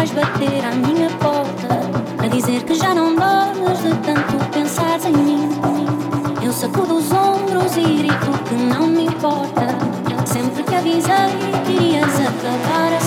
vais bater à minha porta a dizer que já não dormes de tanto pensares em mim. Eu sacudo os ombros e grito que não me importa. Sempre que avisei que irias acabar a